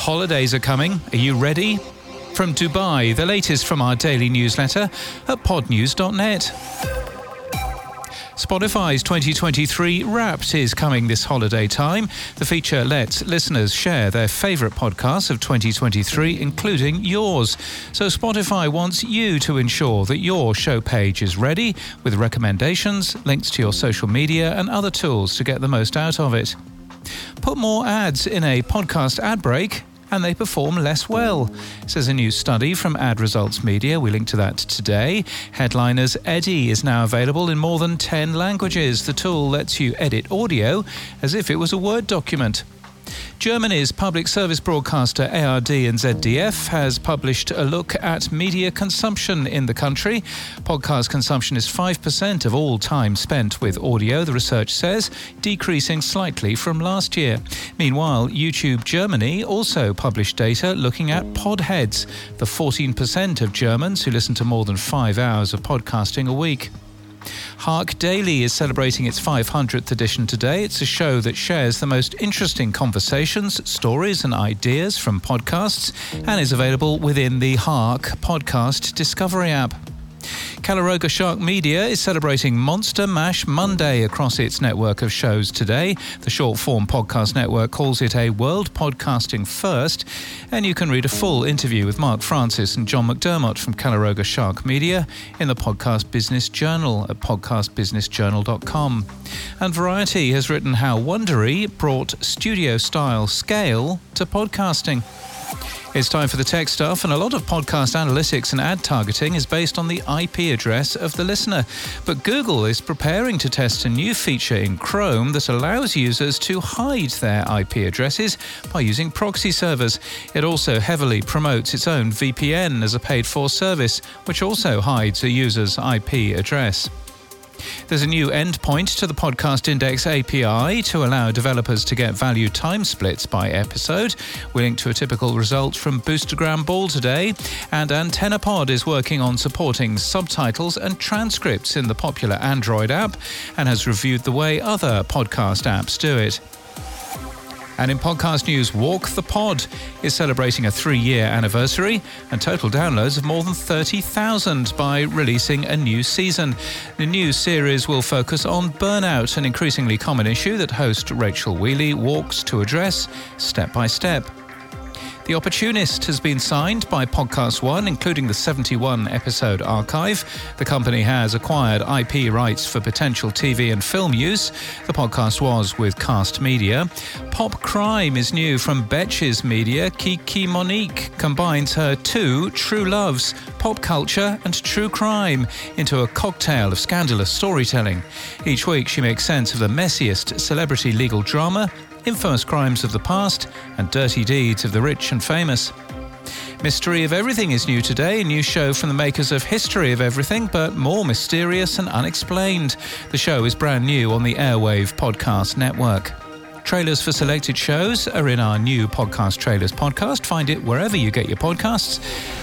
Holidays are coming. Are you ready? From Dubai, the latest from our daily newsletter at podnews.net. Spotify's 2023 Wrapped is coming this holiday time. The feature lets listeners share their favourite podcasts of 2023, including yours. So Spotify wants you to ensure that your show page is ready with recommendations, links to your social media, and other tools to get the most out of it. Put more ads in a podcast ad break and they perform less well, says a new study from Ad Results Media. We link to that today. Headliners Eddy is now available in more than 10 languages. The tool lets you edit audio as if it was a Word document. Germany's public service broadcaster ARD and ZDF has published a look at media consumption in the country. Podcast consumption is 5% of all time spent with audio, the research says, decreasing slightly from last year. Meanwhile, YouTube Germany also published data looking at podheads, the 14% of Germans who listen to more than five hours of podcasting a week. Hark Daily is celebrating its 500th edition today. It's a show that shares the most interesting conversations, stories, and ideas from podcasts and is available within the Hark Podcast Discovery app. Caleroga Shark Media is celebrating Monster Mash Monday across its network of shows today. The short form podcast network calls it a World Podcasting First, and you can read a full interview with Mark Francis and John McDermott from Caleroga Shark Media in the Podcast Business Journal at podcastbusinessjournal.com. And Variety has written how Wondery brought studio style scale to podcasting. It's time for the tech stuff, and a lot of podcast analytics and ad targeting is based on the IP address of the listener. But Google is preparing to test a new feature in Chrome that allows users to hide their IP addresses by using proxy servers. It also heavily promotes its own VPN as a paid for service, which also hides a user's IP address. There's a new endpoint to the Podcast Index API to allow developers to get value time splits by episode. We link to a typical result from Boostagram Ball today, and AntennaPod is working on supporting subtitles and transcripts in the popular Android app and has reviewed the way other podcast apps do it. And in podcast news, Walk the Pod is celebrating a three year anniversary and total downloads of more than 30,000 by releasing a new season. The new series will focus on burnout, an increasingly common issue that host Rachel Wheely walks to address step by step. The Opportunist has been signed by Podcast One, including the 71 episode archive. The company has acquired IP rights for potential TV and film use. The podcast was with Kast Media. Pop Crime is new from Betches Media. Kiki Monique combines her two true loves, pop culture and true crime, into a cocktail of scandalous storytelling. Each week she makes sense of the messiest celebrity legal drama infamous crimes of the past, and dirty deeds of the rich and famous. Mystery of Everything is new today, a new show from the makers of History of Everything, but more mysterious and unexplained. The show is brand new on the Airwave Podcast Network. Trailers for selected shows are in our new Podcast Trailers podcast. Find it wherever you get your podcasts.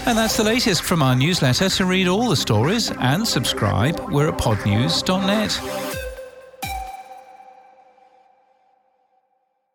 And that's the latest from our newsletter. To read all the stories and subscribe, we're at podnews.net.